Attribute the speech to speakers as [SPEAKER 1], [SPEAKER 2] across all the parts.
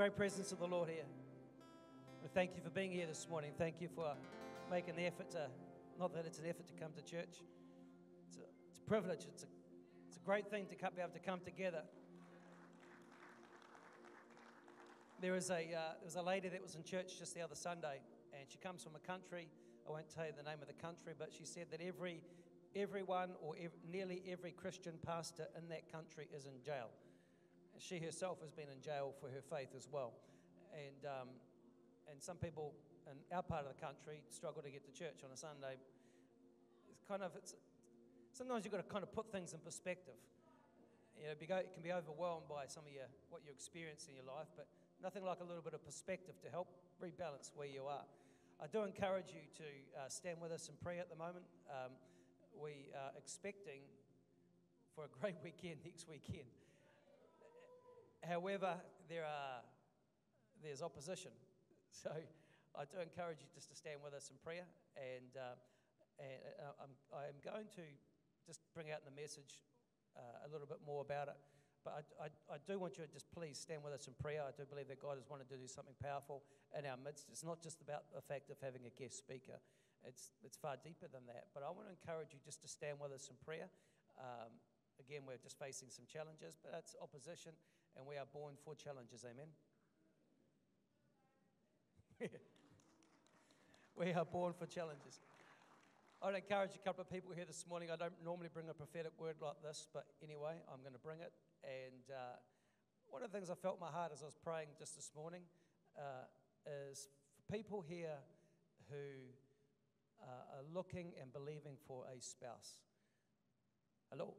[SPEAKER 1] great presence of the Lord here. We thank you for being here this morning. Thank you for making the effort to, not that it's an effort to come to church, it's a, it's a privilege. It's a, it's a great thing to be able to come together. There was, a, uh, there was a lady that was in church just the other Sunday, and she comes from a country. I won't tell you the name of the country, but she said that every, everyone or ev- nearly every Christian pastor in that country is in jail. She herself has been in jail for her faith as well. And um, and some people in our part of the country struggle to get to church on a Sunday. It's kind of, it's, sometimes you've got to kind of put things in perspective. You know, it can be overwhelmed by some of your, what you experience in your life, but nothing like a little bit of perspective to help rebalance where you are. I do encourage you to uh, stand with us in prayer at the moment. Um, we are expecting for a great weekend next weekend. However, there are there's opposition So I do encourage you just to stand with us in prayer. And, uh, and uh, I'm, I'm, going to just bring out in the message uh, a little bit more about it. But I, I, I, do want you to just please stand with us in prayer. I do believe that God has wanted to do something powerful in our midst. It's not just about the fact of having a guest speaker, it's, it's far deeper than that. But I want to encourage you just to stand with us in prayer. Um, again, we're just facing some challenges, but that's opposition, and we are born for challenges. Amen. we are born for challenges. I'd encourage a couple of people here this morning. I don't normally bring a prophetic word like this, but anyway, I'm going to bring it. And uh, one of the things I felt in my heart as I was praying just this morning uh, is for people here who uh, are looking and believing for a spouse. Hello?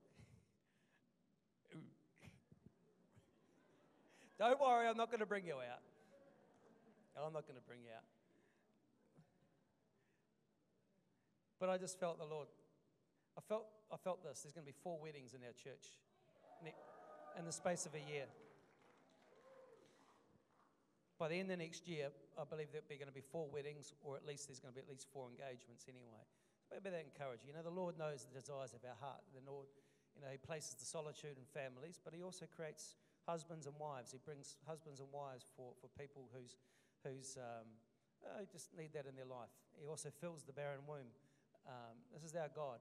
[SPEAKER 1] Don't worry, I'm not going to bring you out. I'm not going to bring you out. But I just felt the Lord. I felt, I felt this. There's going to be four weddings in our church in the space of a year. By the end of next year, I believe there'll be going to be four weddings, or at least there's going to be at least four engagements anyway. So maybe that encourage you. You know, the Lord knows the desires of our heart. The Lord, you know, He places the solitude in families, but He also creates husbands and wives. He brings husbands and wives for, for people whose who's um, uh, just need that in their life. He also fills the barren womb. Um, this is our God.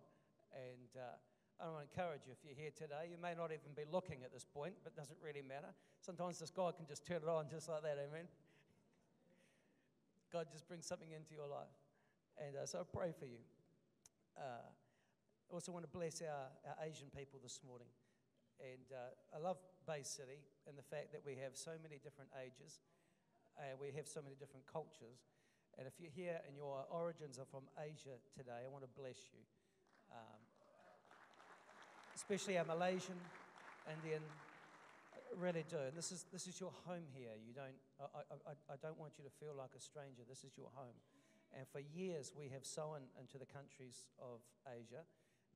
[SPEAKER 1] And uh, I want to encourage you if you're here today, you may not even be looking at this point, but it doesn't really matter. Sometimes this God can just turn it on just like that, amen? God just brings something into your life. And uh, so I pray for you. Uh, I also want to bless our, our Asian people this morning. And uh, I love Bay City and the fact that we have so many different ages uh, we have so many different cultures. And if you're here and your origins are from Asia today, I want to bless you. Um, especially our Malaysian, Indian, really do. And this is, this is your home here. You don't, I, I, I don't want you to feel like a stranger. This is your home. And for years, we have sown into the countries of Asia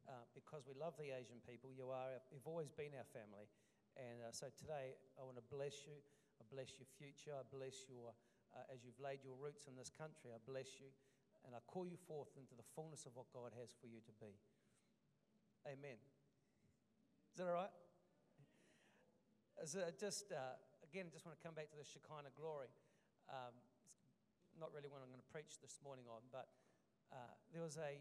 [SPEAKER 1] uh, because we love the Asian people. You are, you've always been our family. And uh, so today, I want to bless you. I bless your future. I bless your, uh, as you've laid your roots in this country, I bless you. And I call you forth into the fullness of what God has for you to be. Amen. Is that all right? It just, uh, again, just want to come back to the Shekinah glory. Um, not really what I'm going to preach this morning on, but uh, there was a.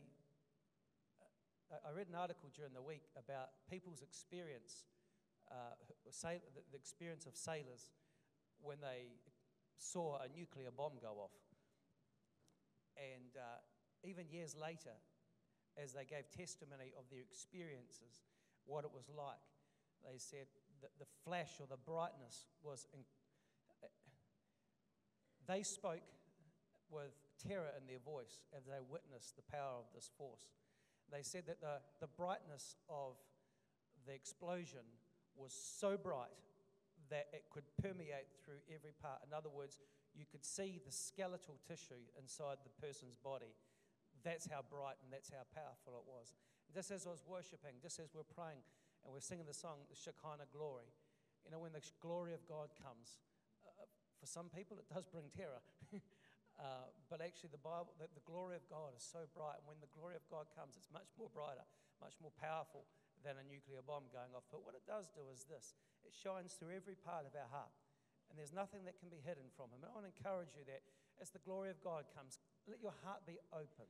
[SPEAKER 1] I read an article during the week about people's experience, uh, the experience of sailors when they saw a nuclear bomb go off. And uh, even years later, as they gave testimony of their experiences, what it was like, they said that the flash or the brightness was. They spoke with terror in their voice as they witnessed the power of this force. They said that the, the brightness of the explosion was so bright that it could permeate through every part. In other words, you could see the skeletal tissue inside the person's body. That's how bright and that's how powerful it was. just as I was worshiping, just as we're praying and we're singing the song, the Shekinah glory, you know, when the glory of God comes, uh, for some people it does bring terror. uh, but actually, the Bible, the, the glory of God is so bright. And when the glory of God comes, it's much more brighter, much more powerful than a nuclear bomb going off. But what it does do is this it shines through every part of our heart. and there's nothing that can be hidden from Him. And I want to encourage you that as the glory of God comes, let your heart be open.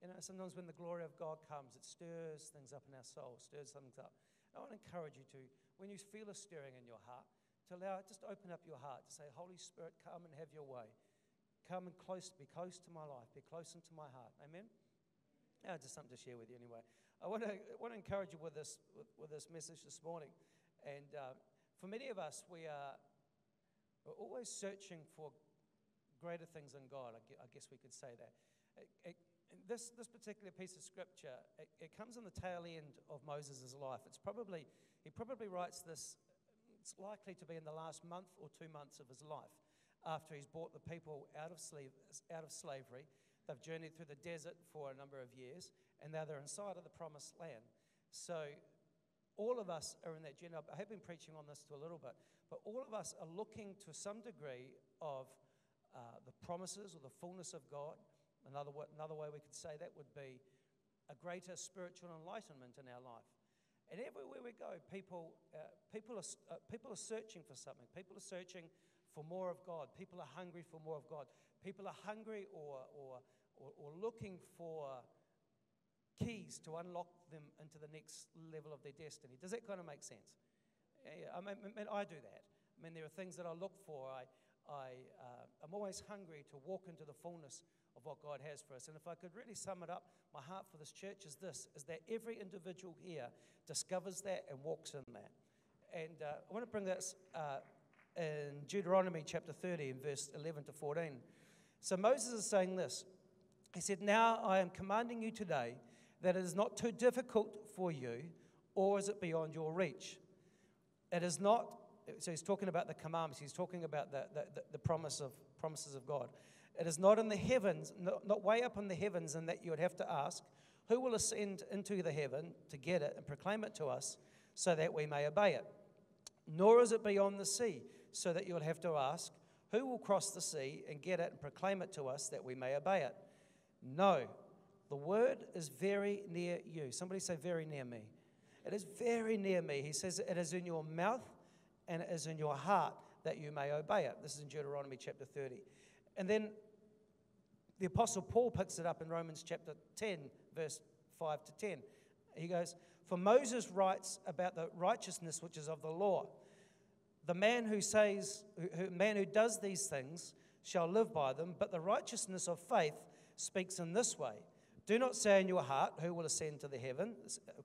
[SPEAKER 1] You know, sometimes when the glory of God comes, it stirs things up in our soul, stirs things up. I want to encourage you to, when you feel a stirring in your heart, to allow it, just open up your heart to say, Holy Spirit, come and have your way. Come and close, be close to my life, be close into my heart. Amen? Yeah, just something to share with you anyway. I want to, want to encourage you with this, with, with this message this morning. And uh, for many of us, we are we're always searching for greater things than God. I guess we could say that. It, it, this, this particular piece of scripture, it, it comes in the tail end of Moses' life. It's probably, he probably writes this, it's likely to be in the last month or two months of his life after he's brought the people out of, slave, out of slavery. They've journeyed through the desert for a number of years, and now they're inside of the promised land. So all of us are in that journey. I have been preaching on this to a little bit, but all of us are looking to some degree of uh, the promises or the fullness of God. Another way, another way we could say that would be a greater spiritual enlightenment in our life. And everywhere we go, people, uh, people, are, uh, people are searching for something. People are searching for more of God. People are hungry for more of God. People are hungry or, or, or, or looking for keys to unlock them into the next level of their destiny. Does that kind of make sense? I mean, I do that. I mean, there are things that I look for. I, I, uh, I'm always hungry to walk into the fullness of what God has for us. And if I could really sum it up, my heart for this church is this, is that every individual here discovers that and walks in that. And uh, I want to bring this uh, in Deuteronomy chapter 30 in verse 11 to 14. So Moses is saying this. He said, Now I am commanding you today that it is not too difficult for you, or is it beyond your reach? It is not, so he's talking about the commandments, he's talking about the, the, the promise of, promises of God. It is not in the heavens, not way up in the heavens, and that you would have to ask, Who will ascend into the heaven to get it and proclaim it to us so that we may obey it? Nor is it beyond the sea, so that you will have to ask, Who will cross the sea and get it and proclaim it to us that we may obey it? No, the word is very near you. Somebody say, Very near me. It is very near me. He says, It is in your mouth and it is in your heart that you may obey it. This is in Deuteronomy chapter 30. And then the Apostle Paul picks it up in Romans chapter 10, verse 5 to 10. He goes, For Moses writes about the righteousness which is of the law. The man who says, who, man who does these things shall live by them, but the righteousness of faith speaks in this way. Do not say in your heart, Who will ascend to the heaven?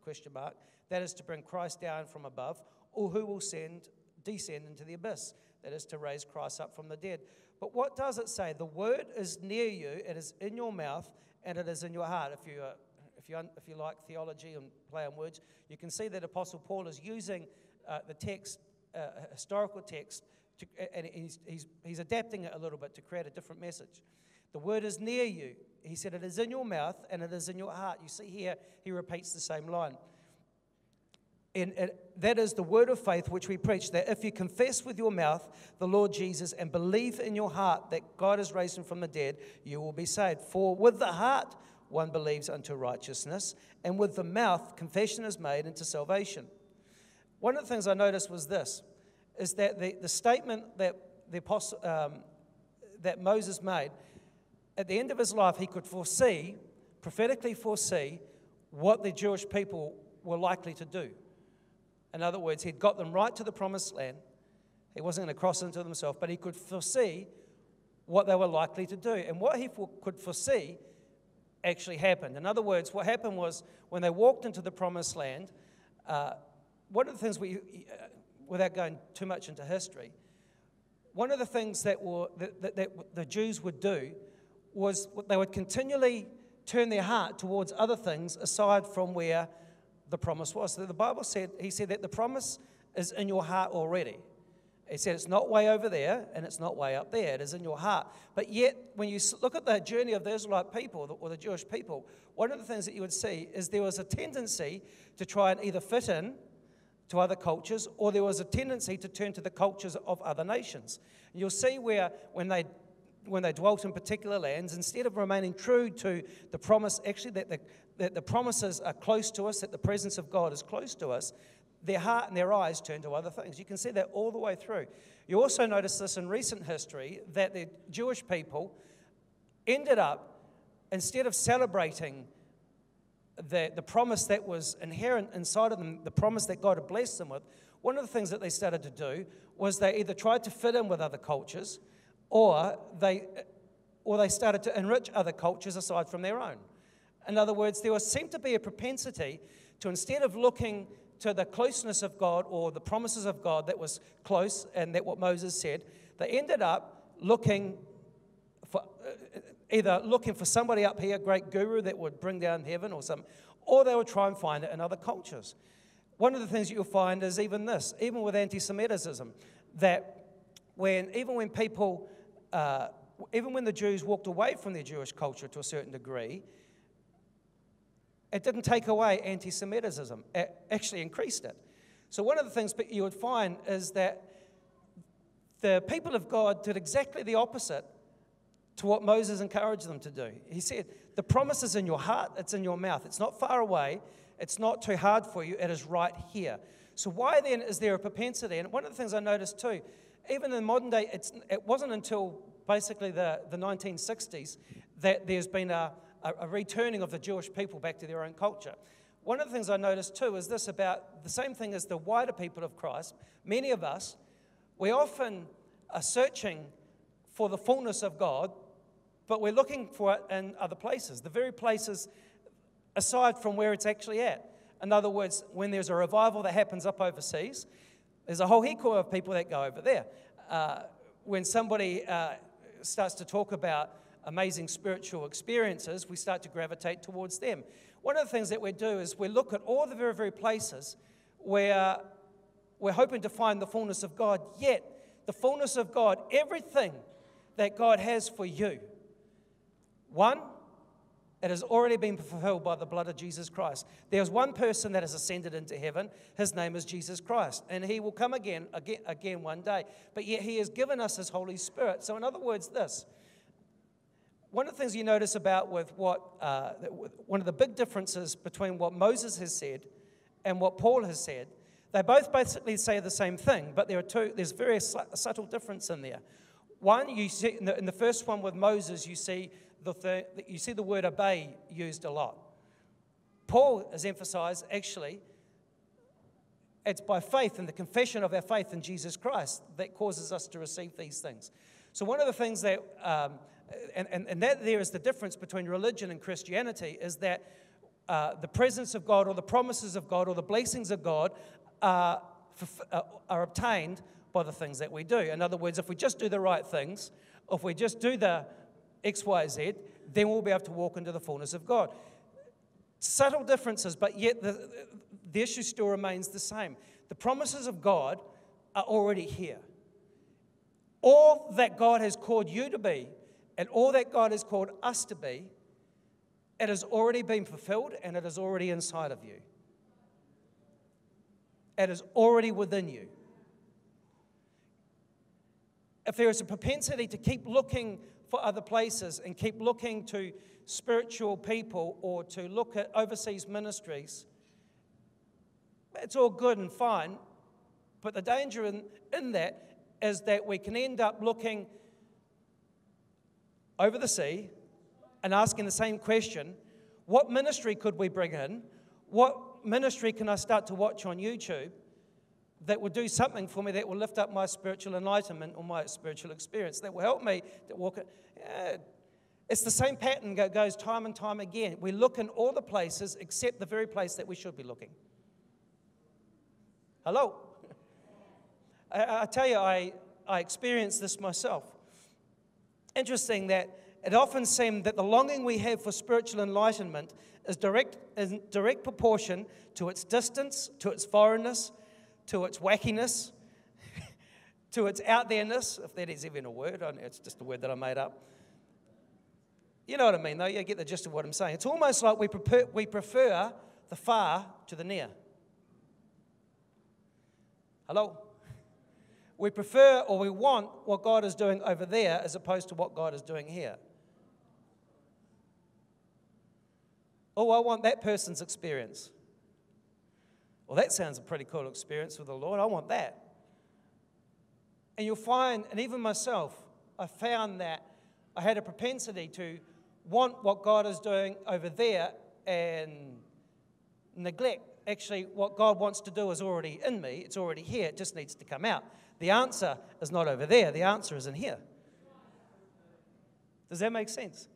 [SPEAKER 1] Question mark. That is to bring Christ down from above, or who will send, descend into the abyss? That is to raise Christ up from the dead. But what does it say? The word is near you, it is in your mouth, and it is in your heart. If you, uh, if you, if you like theology and play on words, you can see that Apostle Paul is using uh, the text, historical text, to, and he's, he's, he's adapting it a little bit to create a different message. The word is near you. He said, It is in your mouth and it is in your heart. You see here, he repeats the same line. And that is the word of faith which we preach that if you confess with your mouth the Lord Jesus and believe in your heart that God has raised him from the dead, you will be saved. For with the heart one believes unto righteousness, and with the mouth confession is made into salvation. One of the things I noticed was this is that the, the statement that, the apostle, um, that Moses made at the end of his life, he could foresee, prophetically foresee, what the Jewish people were likely to do. In other words, he'd got them right to the promised land. He wasn't going to cross into themselves, but he could foresee what they were likely to do. And what he could foresee actually happened. In other words, what happened was when they walked into the promised land, uh, one of the things we, uh, without going too much into history, one of the things that, were, that, that, that the Jews would do was they would continually turn their heart towards other things aside from where the promise was. So the Bible said, he said that the promise is in your heart already. He said it's not way over there and it's not way up there, it is in your heart. But yet, when you look at the journey of the Israelite people or the Jewish people, one of the things that you would see is there was a tendency to try and either fit in to other cultures or there was a tendency to turn to the cultures of other nations. You'll see where when they when they dwelt in particular lands, instead of remaining true to the promise, actually, that the, that the promises are close to us, that the presence of God is close to us, their heart and their eyes turn to other things. You can see that all the way through. You also notice this in recent history that the Jewish people ended up, instead of celebrating the, the promise that was inherent inside of them, the promise that God had blessed them with, one of the things that they started to do was they either tried to fit in with other cultures or they, or they started to enrich other cultures aside from their own. In other words, there was, seemed to be a propensity to instead of looking to the closeness of God or the promises of God that was close and that what Moses said, they ended up looking for either looking for somebody up here, great guru that would bring down heaven or some, or they would try and find it in other cultures. One of the things you'll find is even this, even with anti-Semitism, that when even when people, uh, even when the Jews walked away from their Jewish culture to a certain degree, it didn't take away anti Semitism, it actually increased it. So, one of the things you would find is that the people of God did exactly the opposite to what Moses encouraged them to do. He said, The promise is in your heart, it's in your mouth. It's not far away, it's not too hard for you, it is right here. So, why then is there a propensity? And one of the things I noticed too, even in modern day, it wasn't until basically the, the 1960s that there's been a, a, a returning of the Jewish people back to their own culture. One of the things I noticed too is this about the same thing as the wider people of Christ. Many of us, we often are searching for the fullness of God, but we're looking for it in other places, the very places aside from where it's actually at. In other words, when there's a revival that happens up overseas, there's a whole heap of people that go over there. Uh, when somebody uh, starts to talk about amazing spiritual experiences, we start to gravitate towards them. One of the things that we do is we look at all the very, very places where we're hoping to find the fullness of God, yet the fullness of God, everything that God has for you, one, it has already been fulfilled by the blood of Jesus Christ. There's one person that has ascended into heaven. His name is Jesus Christ. And he will come again, again, again one day. But yet he has given us his Holy Spirit. So, in other words, this one of the things you notice about with what uh, one of the big differences between what Moses has said and what Paul has said, they both basically say the same thing, but there are two. There's very subtle difference in there. One, you see in the, in the first one with Moses, you see the thir- you see the word obey used a lot. Paul has emphasized actually it's by faith and the confession of our faith in Jesus Christ that causes us to receive these things. So one of the things that um, and, and, and that there is the difference between religion and Christianity, is that uh, the presence of God or the promises of God or the blessings of God are, uh, are obtained by the things that we do. In other words, if we just do the right things, if we just do the X, Y, Z, then we'll be able to walk into the fullness of God. Subtle differences, but yet the, the issue still remains the same. The promises of God are already here. All that God has called you to be and all that God has called us to be, it has already been fulfilled and it is already inside of you. It is already within you. If there is a propensity to keep looking for other places and keep looking to spiritual people or to look at overseas ministries, it's all good and fine. But the danger in, in that is that we can end up looking over the sea and asking the same question what ministry could we bring in? What ministry can I start to watch on YouTube that will do something for me that will lift up my spiritual enlightenment or my spiritual experience, that will help me to walk. It's the same pattern that goes time and time again. We look in all the places except the very place that we should be looking. Hello? I, I tell you, I, I experienced this myself interesting that it often seemed that the longing we have for spiritual enlightenment is direct, in direct proportion to its distance, to its foreignness, to its wackiness, to its out there-ness, if that is even a word. It's just a word that I made up. You know what I mean, though? You get the gist of what I'm saying. It's almost like we prefer, we prefer the far to the near. Hello? We prefer or we want what God is doing over there as opposed to what God is doing here. Oh, I want that person's experience. Well, that sounds a pretty cool experience with the Lord. I want that. And you'll find, and even myself, I found that I had a propensity to want what God is doing over there and neglect actually what God wants to do is already in me, it's already here, it just needs to come out. The answer is not over there, the answer is in here. Does that make sense?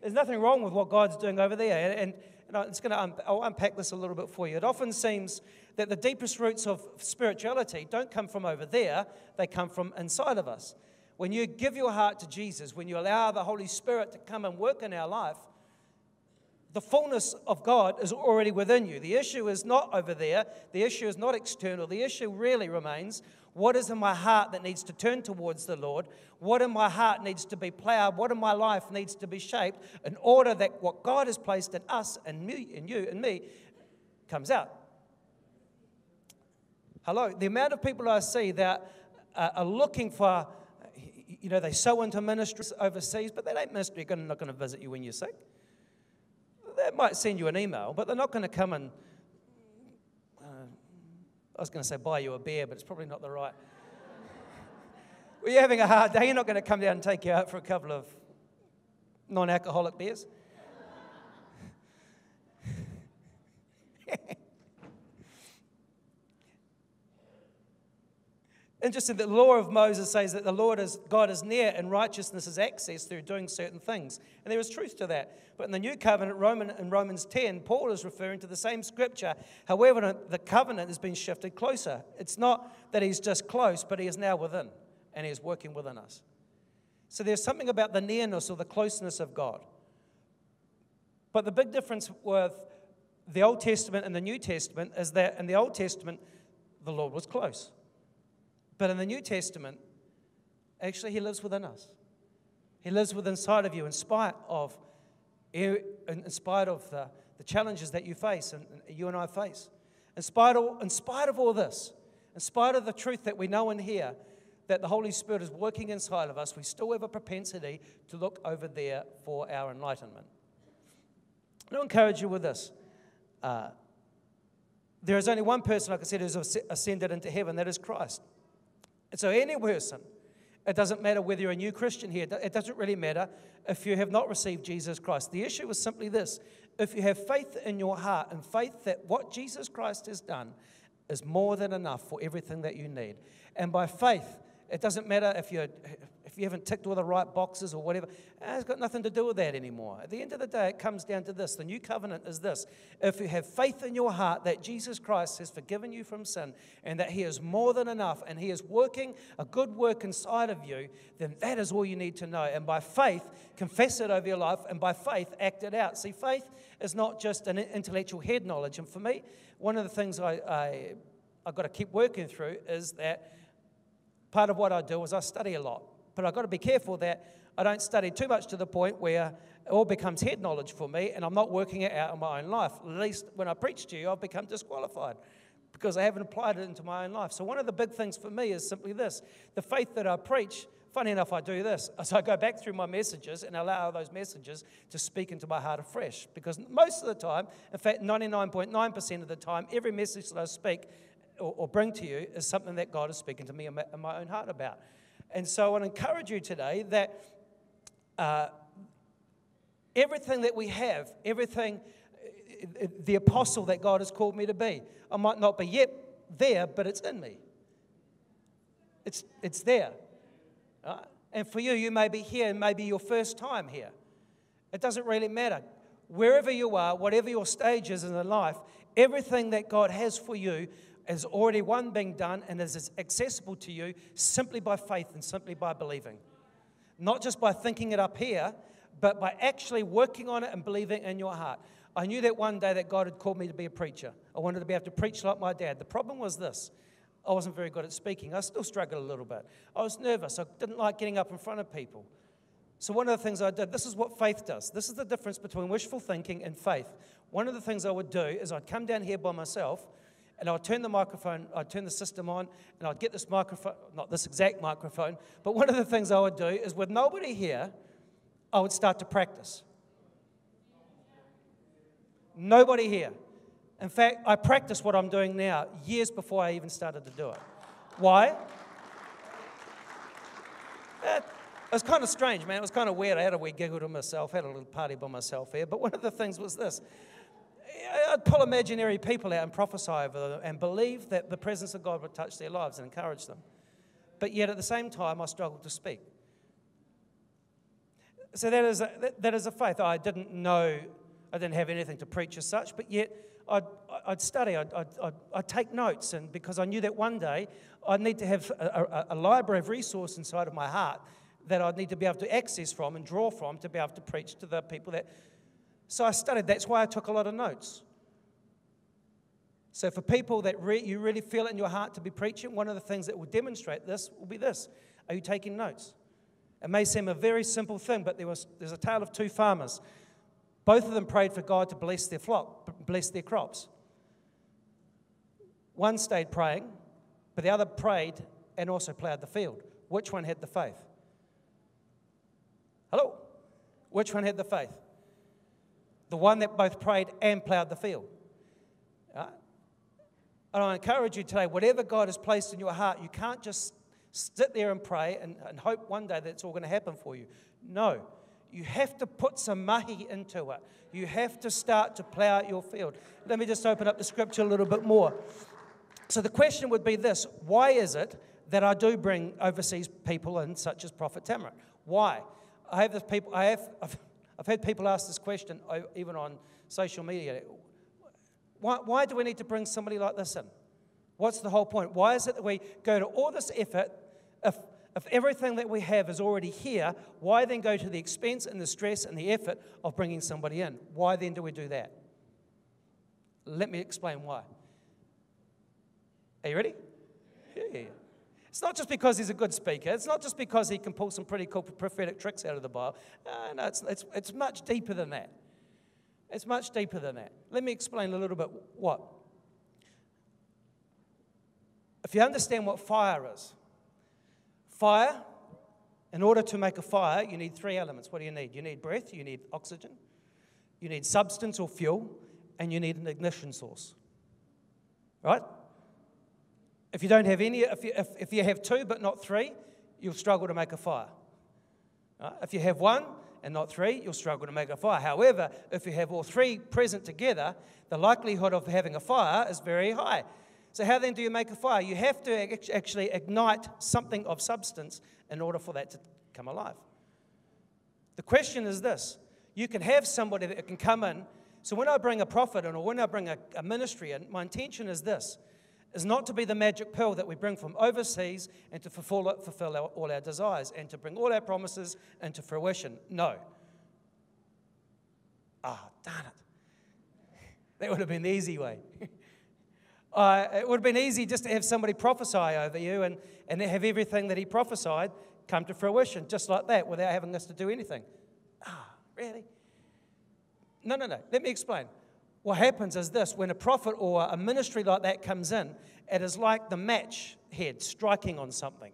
[SPEAKER 1] There's nothing wrong with what God's doing over there. And, and it's going to un- I'll unpack this a little bit for you. It often seems that the deepest roots of spirituality don't come from over there, they come from inside of us. When you give your heart to Jesus, when you allow the Holy Spirit to come and work in our life, the fullness of God is already within you. The issue is not over there, the issue is not external. The issue really remains what is in my heart that needs to turn towards the Lord? What in my heart needs to be plowed? What in my life needs to be shaped in order that what God has placed in us and me and you and me comes out? Hello, the amount of people I see that are looking for, you know, they sow into ministries overseas, but that ain't ministry. They're not going to visit you when you're sick they might send you an email, but they're not going to come and, uh, I was going to say buy you a beer, but it's probably not the right. When you're having a hard day, you're not going to come down and take you out for a couple of non alcoholic beers. Interesting that the law of Moses says that the Lord is God is near and righteousness is accessed through doing certain things. And there is truth to that. But in the new covenant, Roman, in Romans 10, Paul is referring to the same scripture. However, the covenant has been shifted closer. It's not that he's just close, but he is now within, and he is working within us. So there's something about the nearness or the closeness of God. But the big difference with the Old Testament and the New Testament is that in the Old Testament, the Lord was close. But in the New Testament, actually, He lives within us. He lives within inside of you in spite of, in spite of the, the challenges that you face and, you and I face. In spite, of, in spite of all this, in spite of the truth that we know and hear, that the Holy Spirit is working inside of us, we still have a propensity to look over there for our enlightenment. I to encourage you with this. Uh, there is only one person, like I said, who's ascended into heaven, that is Christ. And so, any person, it doesn't matter whether you're a new Christian here, it doesn't really matter if you have not received Jesus Christ. The issue is simply this if you have faith in your heart and faith that what Jesus Christ has done is more than enough for everything that you need. And by faith, it doesn't matter if you're if you haven't ticked all the right boxes or whatever, eh, it's got nothing to do with that anymore. At the end of the day, it comes down to this. The new covenant is this. If you have faith in your heart that Jesus Christ has forgiven you from sin and that He is more than enough and He is working a good work inside of you, then that is all you need to know. And by faith, confess it over your life and by faith, act it out. See, faith is not just an intellectual head knowledge. And for me, one of the things I, I, I've got to keep working through is that part of what I do is I study a lot. But I've got to be careful that I don't study too much to the point where it all becomes head knowledge for me and I'm not working it out in my own life. At least when I preach to you, I've become disqualified because I haven't applied it into my own life. So, one of the big things for me is simply this the faith that I preach. Funny enough, I do this. So I go back through my messages and allow those messages to speak into my heart afresh. Because most of the time, in fact, 99.9% of the time, every message that I speak or, or, bring to you is something that God is speaking to me in my, in my own heart about. And so I want to encourage you today that uh, everything that we have, everything, the apostle that God has called me to be, I might not be yet there, but it's in me. It's, it's there. Right? And for you, you may be here and maybe your first time here. It doesn't really matter. Wherever you are, whatever your stage is in the life, everything that God has for you is already one being done and is accessible to you simply by faith and simply by believing. Not just by thinking it up here, but by actually working on it and believing in your heart. I knew that one day that God had called me to be a preacher. I wanted to be able to preach like my dad. The problem was this I wasn't very good at speaking. I still struggled a little bit. I was nervous. I didn't like getting up in front of people. So, one of the things I did, this is what faith does. This is the difference between wishful thinking and faith. One of the things I would do is I'd come down here by myself and I'd turn the microphone, I'd turn the system on, and I'd get this microphone, not this exact microphone, but one of the things I would do is with nobody here, I would start to practice. Nobody here. In fact, I practiced what I'm doing now years before I even started to do it. Why? Eh, it was kind of strange, man. It was kind of weird. I had a wee giggle to myself, had a little party by myself here. But one of the things was this I'd pull imaginary people out and prophesy over them and believe that the presence of God would touch their lives and encourage them. But yet at the same time, I struggled to speak. So that is a, that, is a faith. I didn't know, I didn't have anything to preach as such, but yet I'd, I'd study, I'd, I'd, I'd, take notes, and because I knew that one day I'd need to have a, a, a library of resource inside of my heart that I'd need to be able to access from and draw from to be able to preach to the people that. So I studied. That's why I took a lot of notes. So, for people that re- you really feel it in your heart to be preaching, one of the things that will demonstrate this will be this Are you taking notes? It may seem a very simple thing, but there was, there's a tale of two farmers. Both of them prayed for God to bless their flock, bless their crops. One stayed praying, but the other prayed and also plowed the field. Which one had the faith? Hello? Which one had the faith? The one that both prayed and plowed the field. Right? And I encourage you today, whatever God has placed in your heart, you can't just sit there and pray and, and hope one day that it's all going to happen for you. No. You have to put some mahi into it. You have to start to plow out your field. Let me just open up the scripture a little bit more. So the question would be this why is it that I do bring overseas people in, such as Prophet Tamara? Why? I have this people, I have, I've, I've had people ask this question even on social media. Why, why do we need to bring somebody like this in? What's the whole point? Why is it that we go to all this effort if, if everything that we have is already here? Why then go to the expense and the stress and the effort of bringing somebody in? Why then do we do that? Let me explain why. Are you ready? Yeah. yeah. It's not just because he's a good speaker. It's not just because he can pull some pretty cool prophetic tricks out of the Bible. Uh, no, it's, it's, it's much deeper than that. It's much deeper than that. Let me explain a little bit what. If you understand what fire is, fire, in order to make a fire, you need three elements. What do you need? You need breath, you need oxygen, you need substance or fuel, and you need an ignition source. Right? If you don't have any, if you, if, if you have two but not three, you'll struggle to make a fire. Right? If you have one, and not three, you'll struggle to make a fire. However, if you have all three present together, the likelihood of having a fire is very high. So, how then do you make a fire? You have to actually ignite something of substance in order for that to come alive. The question is this you can have somebody that can come in. So, when I bring a prophet in or when I bring a, a ministry in, my intention is this is not to be the magic pill that we bring from overseas and to fulfill, fulfill our, all our desires and to bring all our promises into fruition. No. Ah, oh, darn it. That would have been the easy way. uh, it would have been easy just to have somebody prophesy over you and, and have everything that he prophesied come to fruition, just like that, without having us to do anything. Ah, really? No, no, no. Let me explain what happens is this when a prophet or a ministry like that comes in, it is like the match head striking on something.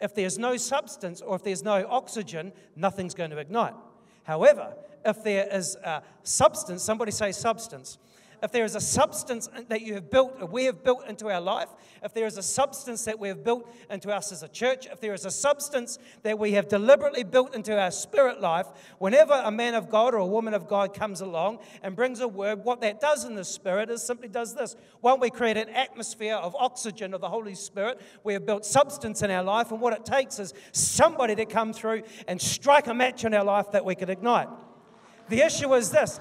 [SPEAKER 1] If there's no substance or if there's no oxygen, nothing's going to ignite. However, if there is a substance, somebody say substance, if there is a substance that you have built, we have built into our life, if there is a substance that we have built into us as a church, if there is a substance that we have deliberately built into our spirit life, whenever a man of God or a woman of God comes along and brings a word, what that does in the spirit is simply does this. One, we create an atmosphere of oxygen of the Holy Spirit. We have built substance in our life, and what it takes is somebody to come through and strike a match in our life that we can ignite. The issue is this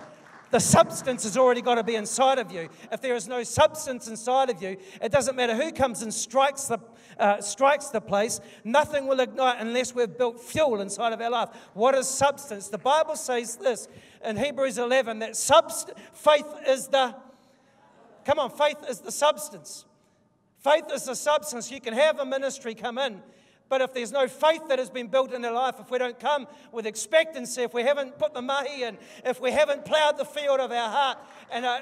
[SPEAKER 1] the substance has already got to be inside of you. If there is no substance inside of you, it doesn't matter who comes and strikes the, uh, strikes the place, nothing will ignite unless we've built fuel inside of our life. What is substance? The Bible says this in Hebrews 11 that subst- faith is the, come on, faith is the substance. Faith is the substance. You can have a ministry come in but if there's no faith that has been built in their life, if we don't come with expectancy, if we haven't put the mahi in, if we haven't plowed the field of our heart, and uh,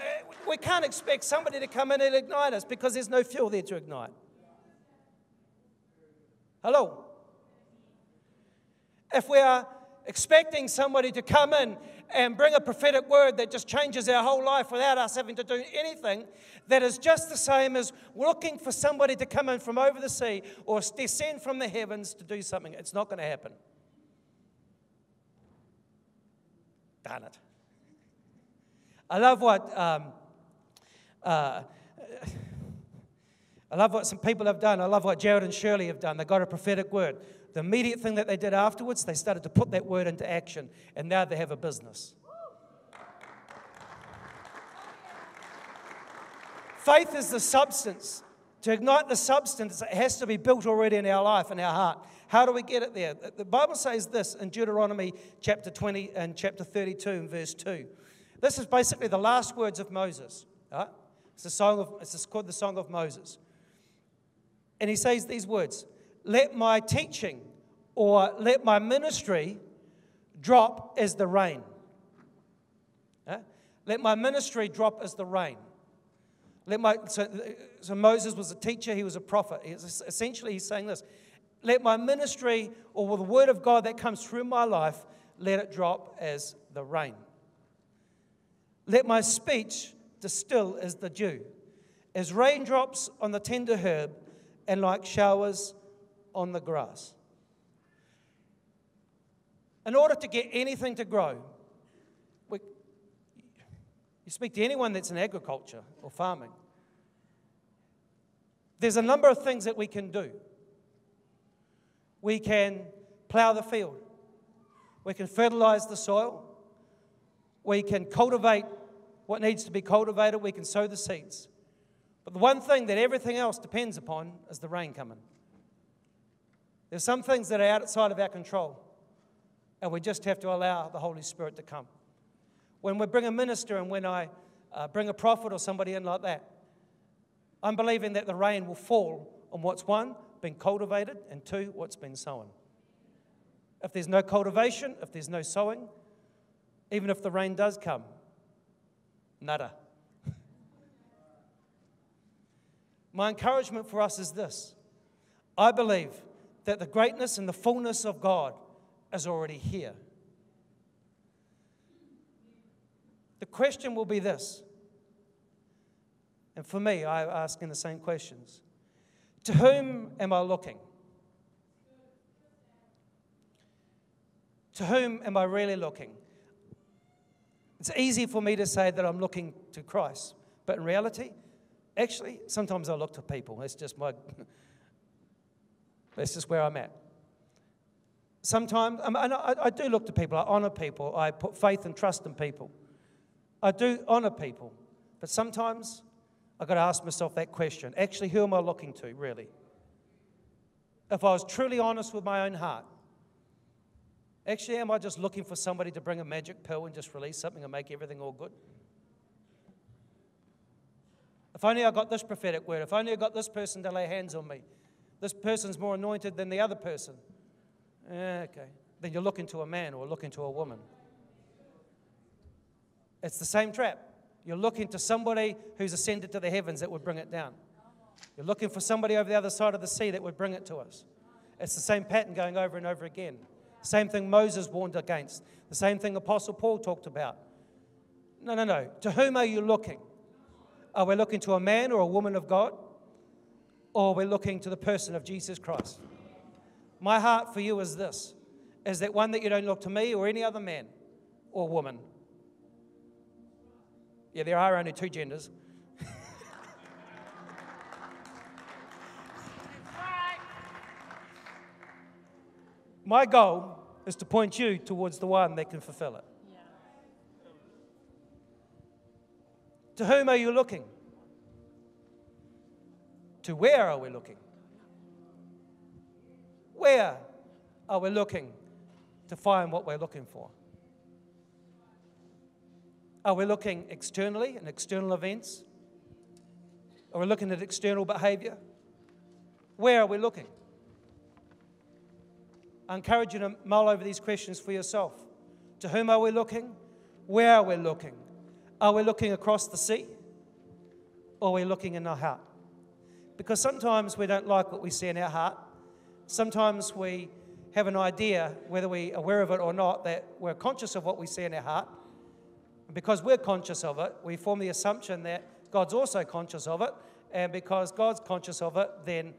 [SPEAKER 1] we can't expect somebody to come in and ignite us because there's no fuel there to ignite. Hello? If we are expecting somebody to come in and bring a prophetic word that just changes our whole life without us having to do anything, that is just the same as looking for somebody to come in from over the sea or descend from the heavens to do something. It's not going to happen. Darn it. I love what. Um, uh, I love what some people have done. I love what Jared and Shirley have done. They got a prophetic word. The immediate thing that they did afterwards, they started to put that word into action, and now they have a business. Faith is the substance. To ignite the substance, it has to be built already in our life, in our heart. How do we get it there? The Bible says this in Deuteronomy chapter 20 and chapter 32 and verse 2. This is basically the last words of Moses. Right? It's, a song of, it's called the Song of Moses. And he says these words Let my teaching or let my ministry drop as the rain. Huh? Let my ministry drop as the rain. Let my, so, so Moses was a teacher, he was a prophet. He essentially, he's saying this Let my ministry or the word of God that comes through my life, let it drop as the rain. Let my speech distill as the dew, as raindrops on the tender herb, and like showers on the grass. In order to get anything to grow, we, you speak to anyone that's in agriculture or farming, there's a number of things that we can do. We can plow the field, we can fertilize the soil, we can cultivate what needs to be cultivated, we can sow the seeds. But the one thing that everything else depends upon is the rain coming. There's some things that are outside of our control, and we just have to allow the Holy Spirit to come. When we bring a minister and when I uh, bring a prophet or somebody in like that, I'm believing that the rain will fall on what's one, been cultivated, and two, what's been sown. If there's no cultivation, if there's no sowing, even if the rain does come, nada. My encouragement for us is this I believe that the greatness and the fullness of God is already here. The question will be this, and for me, I'm asking the same questions To whom am I looking? To whom am I really looking? It's easy for me to say that I'm looking to Christ, but in reality, Actually, sometimes I look to people. That's just my, that's just where I'm at. Sometimes, um, and I, do look to people. I honor people. I put faith and trust in people. I do honor people. But sometimes I've got to ask myself that question. Actually, who am I looking to, really? If I was truly honest with my own heart, actually, am I just looking for somebody to bring a magic pill and just release something and make everything all good? If only I got this prophetic word. If only I got this person to lay hands on me. This person's more anointed than the other person. Eh, okay. Then you're looking to a man or looking to a woman. It's the same trap. You're looking to somebody who's ascended to the heavens that would bring it down. You're looking for somebody over the other side of the sea that would bring it to us. It's the same pattern going over and over again. Same thing Moses warned against. The same thing Apostle Paul talked about. No, no, no. To whom are you looking? Are we looking to a man or a woman of God? Or we're looking to the person of Jesus Christ? My heart for you is this is that one that you don't look to me or any other man or woman. Yeah, there are only two genders. My goal is to point you towards the one that can fulfill it. To whom are you looking? To where are we looking? Where are we looking to find what we're looking for? Are we looking externally in external events? Are we looking at external behavior? Where are we looking? I encourage you to mull over these questions for yourself. To whom are we looking? Where are we looking? Are we looking across the sea? Or are we looking in our heart? Because sometimes we don't like what we see in our heart. Sometimes we have an idea, whether we're aware of it or not, that we're conscious of what we see in our heart. And because we're conscious of it, we form the assumption that God's also conscious of it. And because God's conscious of it, then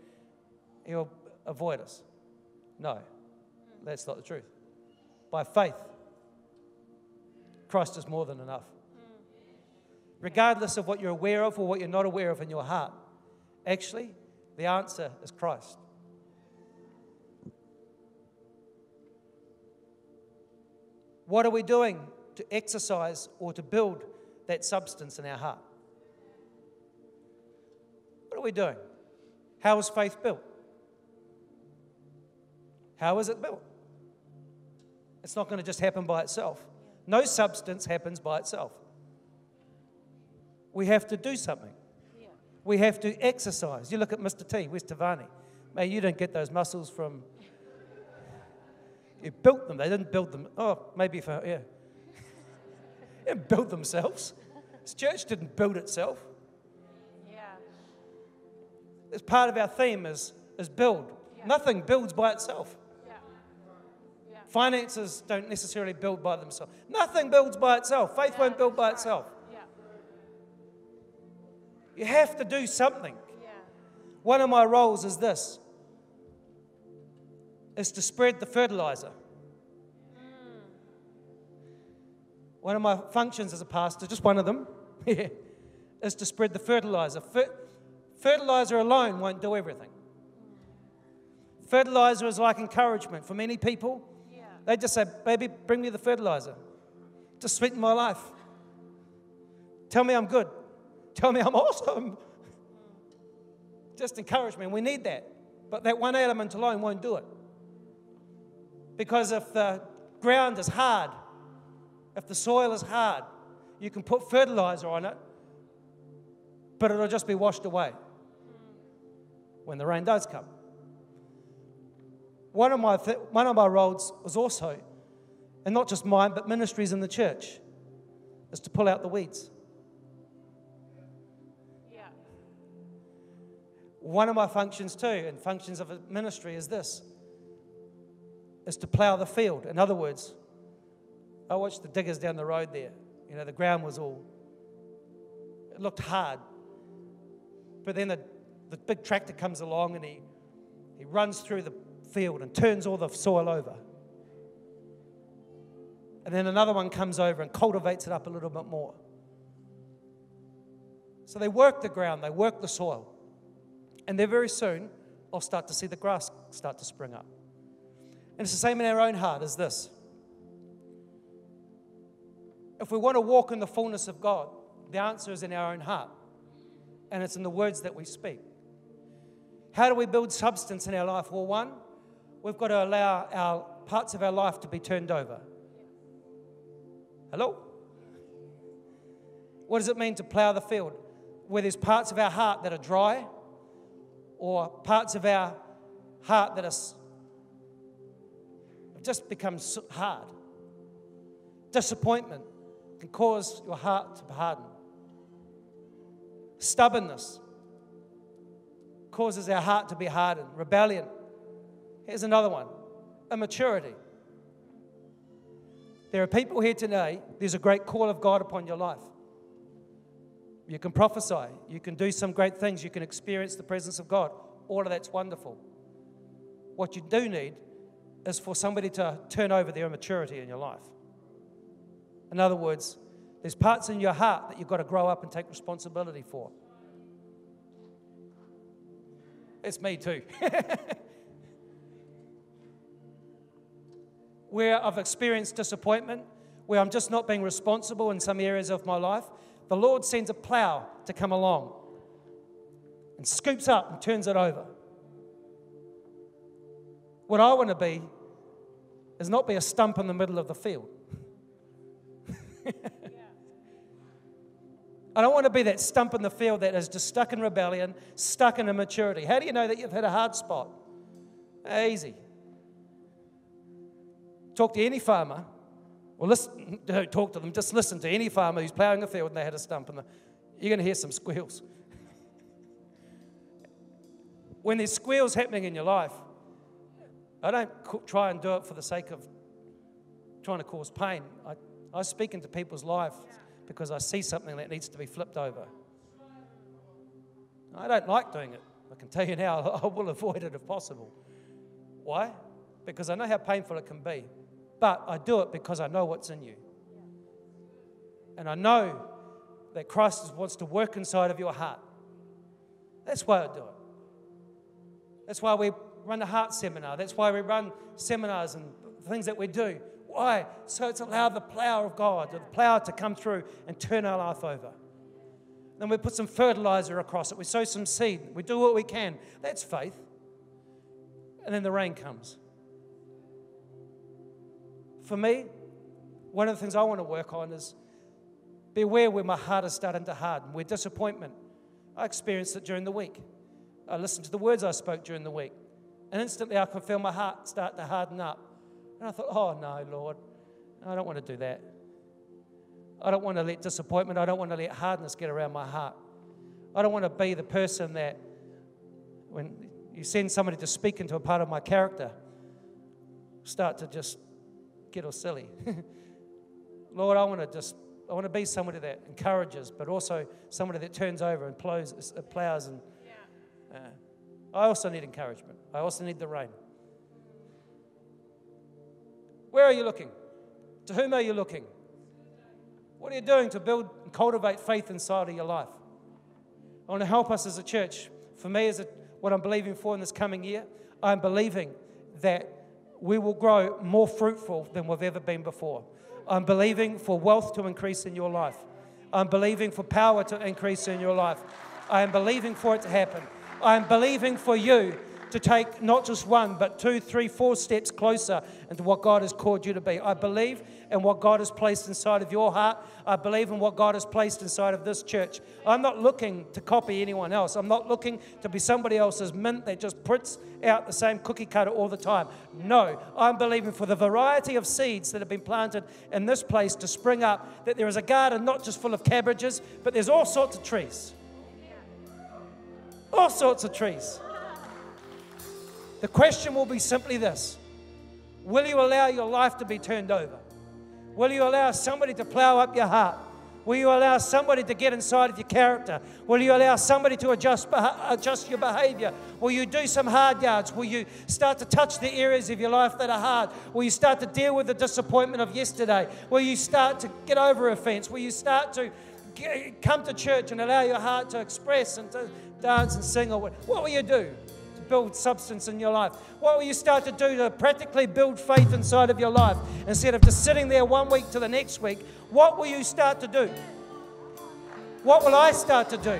[SPEAKER 1] He'll avoid us. No, that's not the truth. By faith, Christ is more than enough. Mm. Regardless of what you're aware of or what you're not aware of in your heart, actually, the answer is Christ. What are we doing to exercise or to build that substance in our heart? What are we doing? How is faith built? How is it built? It's not going to just happen by itself. No substance happens by itself. We have to do something. We have to exercise. You look at Mr. T, where's Tavani? Man, you don't get those muscles from. You built them. They didn't build them. Oh, maybe for, yeah. they didn't build themselves. This church didn't build itself. Yeah. It's part of our theme is, is build. Yeah. Nothing builds by itself. Yeah. Finances don't necessarily build by themselves. Nothing builds by itself. Faith yeah, won't build by itself. Yeah. You have to do something. Yeah. One of my roles is this is to spread the fertilizer. Mm. One of my functions as a pastor, just one of them, is to spread the fertilizer. Fer- fertilizer alone won't do everything. Fertilizer is like encouragement. For many people, they just say, Baby, bring me the fertilizer. Just sweeten my life. Tell me I'm good. Tell me I'm awesome. Just encourage me. And we need that. But that one element alone won't do it. Because if the ground is hard, if the soil is hard, you can put fertilizer on it, but it'll just be washed away when the rain does come one of my, th- one of my roles was also, and not just mine, but ministries in the church, is to pull out the weeds. One of my functions too, and functions of ministry, is this is to plow the field. In other words, I watched the diggers down the road there. You know, the ground was all, it looked hard. But then the, the big tractor comes along and he, he runs through the field and turns all the soil over. And then another one comes over and cultivates it up a little bit more. So they work the ground, they work the soil. And then very soon, I'll start to see the grass start to spring up. And it's the same in our own heart as this. If we want to walk in the fullness of God, the answer is in our own heart. And it's in the words that we speak. How do we build substance in our life? Well, one, we've got to allow our parts of our life to be turned over. Hello? What does it mean to plow the field? Where there's parts of our heart that are dry, or parts of our heart that have just become hard. Disappointment can cause your heart to harden. Stubbornness causes our heart to be hardened. Rebellion Here's another one immaturity. There are people here today, there's a great call of God upon your life. You can prophesy, you can do some great things, you can experience the presence of God. All of that's wonderful. What you do need is for somebody to turn over their immaturity in your life. In other words, there's parts in your heart that you've got to grow up and take responsibility for. It's me too. where I've experienced disappointment, where I'm just not being responsible in some areas of my life, the Lord sends a plow to come along and scoops up and turns it over. What I want to be is not be a stump in the middle of the field. I don't want to be that stump in the field that is just stuck in rebellion, stuck in immaturity. How do you know that you've hit a hard spot? Easy. Talk to any farmer, or listen, don't talk to them, just listen to any farmer who's plowing a field and they had a stump, and you're going to hear some squeals. when there's squeals happening in your life, I don't try and do it for the sake of trying to cause pain. I, I speak into people's lives because I see something that needs to be flipped over. I don't like doing it. I can tell you now, I will avoid it if possible. Why? Because I know how painful it can be. But I do it because I know what's in you. And I know that Christ wants to work inside of your heart. That's why I do it. That's why we run the heart seminar. That's why we run seminars and things that we do. Why? So it's allowed the power of God, the power to come through and turn our life over. Then we put some fertilizer across it. We sow some seed. We do what we can. That's faith. And then the rain comes. For me, one of the things I want to work on is be aware where my heart is starting to harden, where disappointment. I experienced it during the week. I listened to the words I spoke during the week, and instantly I could feel my heart start to harden up. And I thought, oh no, Lord, I don't want to do that. I don't want to let disappointment, I don't want to let hardness get around my heart. I don't want to be the person that when you send somebody to speak into a part of my character, start to just all silly. Lord, I want to just, I want to be somebody that encourages, but also somebody that turns over and plows, uh, plows and uh, I also need encouragement. I also need the rain. Where are you looking? To whom are you looking? What are you doing to build and cultivate faith inside of your life? I want to help us as a church. For me, as a, what I'm believing for in this coming year, I'm believing that we will grow more fruitful than we've ever been before. I'm believing for wealth to increase in your life. I'm believing for power to increase in your life. I am believing for it to happen. I am believing for you to take not just one, but two, three, four steps closer into what God has called you to be. I believe in what God has placed inside of your heart. I believe in what God has placed inside of this church. I'm not looking to copy anyone else. I'm not looking to be somebody else's mint that just puts out the same cookie cutter all the time. No, I'm believing for the variety of seeds that have been planted in this place to spring up, that there is a garden not just full of cabbages, but there's all sorts of trees. All sorts of trees. The question will be simply this Will you allow your life to be turned over? Will you allow somebody to plow up your heart? Will you allow somebody to get inside of your character? Will you allow somebody to adjust, adjust your behavior? Will you do some hard yards? Will you start to touch the areas of your life that are hard? Will you start to deal with the disappointment of yesterday? Will you start to get over offense? Will you start to get, come to church and allow your heart to express and to dance and sing? Or what, what will you do? Build substance in your life? What will you start to do to practically build faith inside of your life instead of just sitting there one week to the next week? What will you start to do? What will I start to do?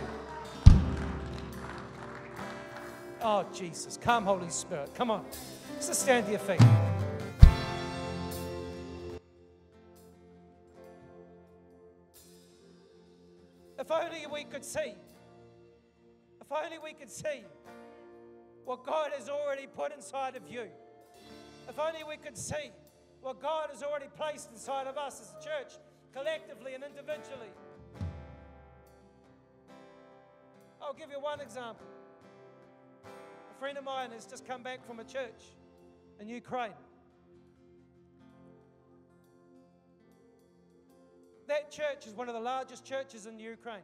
[SPEAKER 1] Oh, Jesus. Come, Holy Spirit. Come on. Just stand to your feet. If only we could see. If only we could see what God has already put inside of you. If only we could see what God has already placed inside of us as a church, collectively and individually. I'll give you one example. A friend of mine has just come back from a church in Ukraine. That church is one of the largest churches in Ukraine.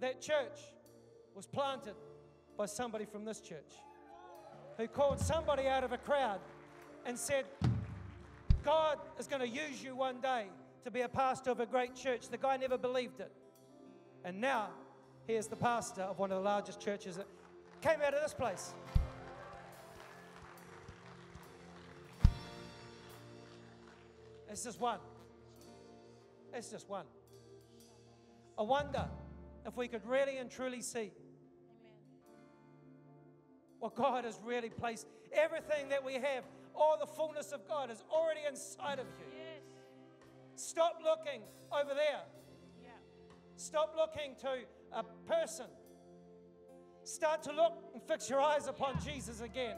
[SPEAKER 1] That church was planted by somebody from this church who called somebody out of a crowd and said, God is going to use you one day to be a pastor of a great church. The guy never believed it. And now he is the pastor of one of the largest churches that came out of this place. It's just one. It's just one. I wonder if we could really and truly see what God has really placed. Everything that we have, all the fullness of God is already inside of you. Yes. Stop looking over there. Yeah. Stop looking to a person. Start to look and fix your eyes upon yeah. Jesus again.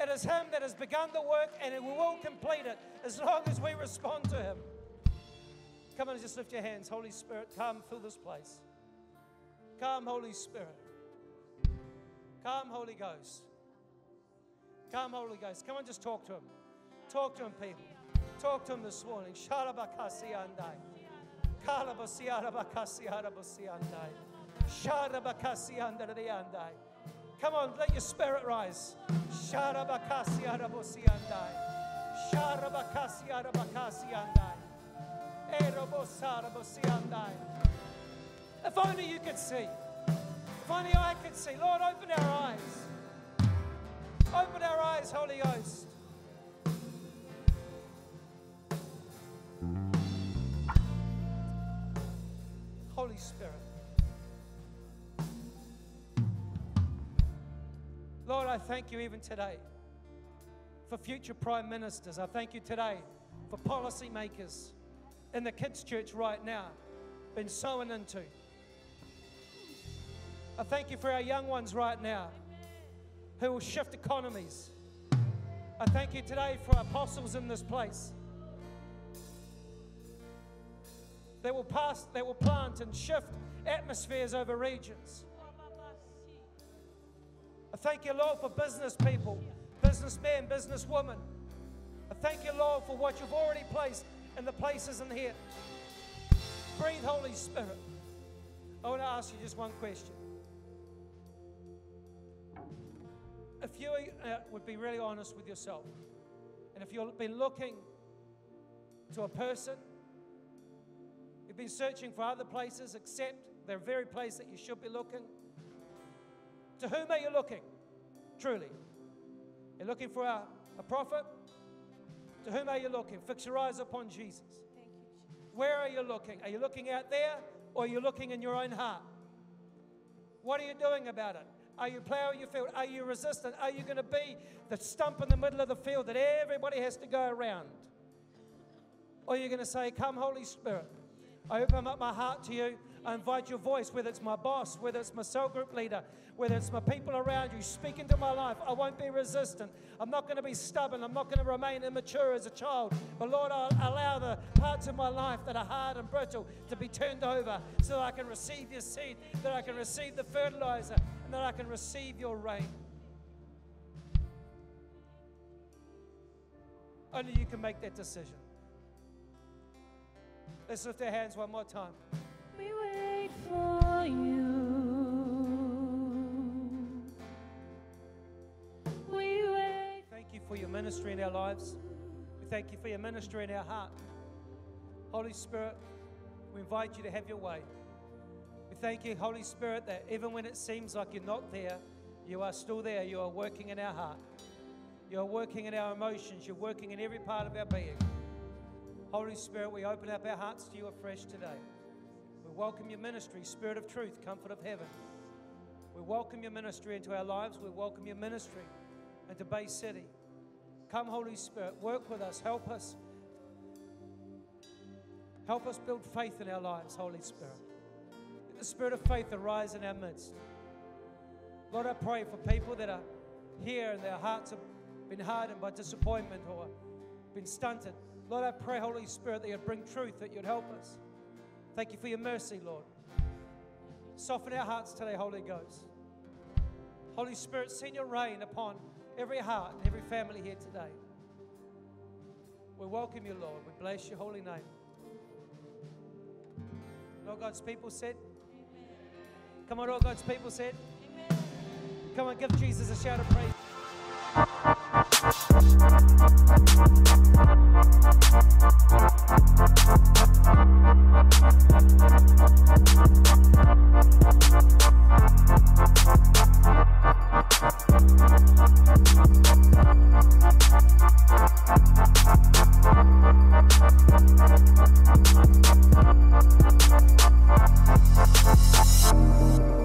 [SPEAKER 1] It is Him that has begun the work and we will complete it as long as we respond to Him. Come on, just lift your hands. Holy Spirit, come fill this place. Come, Holy Spirit. Come, Holy Ghost. Come, Holy Ghost. Come on, just talk to him. Talk to him, people. Talk to him this morning. Sharabakasi andai. Kalabasiara bakasi arabasi andai. Come on, let your spirit rise. If only you could see. Only I could see. Lord, open our eyes. Open our eyes, Holy Ghost. Holy Spirit. Lord, I thank you even today for future prime ministers. I thank you today for policymakers in the kids' church right now, been sown into. I thank you for our young ones right now who will shift economies. I thank you today for apostles in this place. They will pass, they will plant and shift atmospheres over regions. I thank you, Lord, for business people, businessmen, businesswomen. I thank you, Lord, for what you've already placed in the places in here. Breathe, Holy Spirit. I want to ask you just one question. If you uh, would be really honest with yourself, and if you've been looking to a person, you've been searching for other places except the very place that you should be looking, to whom are you looking? Truly. You're looking for a, a prophet? To whom are you looking? Fix your eyes upon Jesus. Where are you looking? Are you looking out there or are you looking in your own heart? What are you doing about it? Are you plowing your field? Are you resistant? Are you going to be the stump in the middle of the field that everybody has to go around? Or are you going to say, Come, Holy Spirit, I open up my heart to you. I invite your voice, whether it's my boss, whether it's my cell group leader, whether it's my people around you, speak into my life. I won't be resistant. I'm not going to be stubborn. I'm not going to remain immature as a child. But Lord, I'll allow the parts of my life that are hard and brittle to be turned over so that I can receive your seed, that I can receive the fertilizer, that I can receive your rain. Only you can make that decision. Let's lift our hands one more time.
[SPEAKER 2] We wait for you. We wait.
[SPEAKER 1] Thank you for your ministry in our lives. We thank you for your ministry in our heart. Holy Spirit, we invite you to have your way. We thank you, Holy Spirit, that even when it seems like you're not there, you are still there. You are working in our heart. You are working in our emotions. You're working in every part of our being. Holy Spirit, we open up our hearts to you afresh today. We welcome your ministry, Spirit of truth, comfort of heaven. We welcome your ministry into our lives. We welcome your ministry into Bay City. Come, Holy Spirit, work with us, help us. Help us build faith in our lives, Holy Spirit. The spirit of faith arise in our midst. Lord, I pray for people that are here and their hearts have been hardened by disappointment or been stunted. Lord, I pray, Holy Spirit, that you'd bring truth, that you'd help us. Thank you for your mercy, Lord. Soften our hearts today, Holy Ghost. Holy Spirit, send your rain upon every heart and every family here today. We welcome you, Lord. We bless your holy name. Lord God's people said, Come on, all God's people said, Come on, give Jesus a shout of praise. Thank you.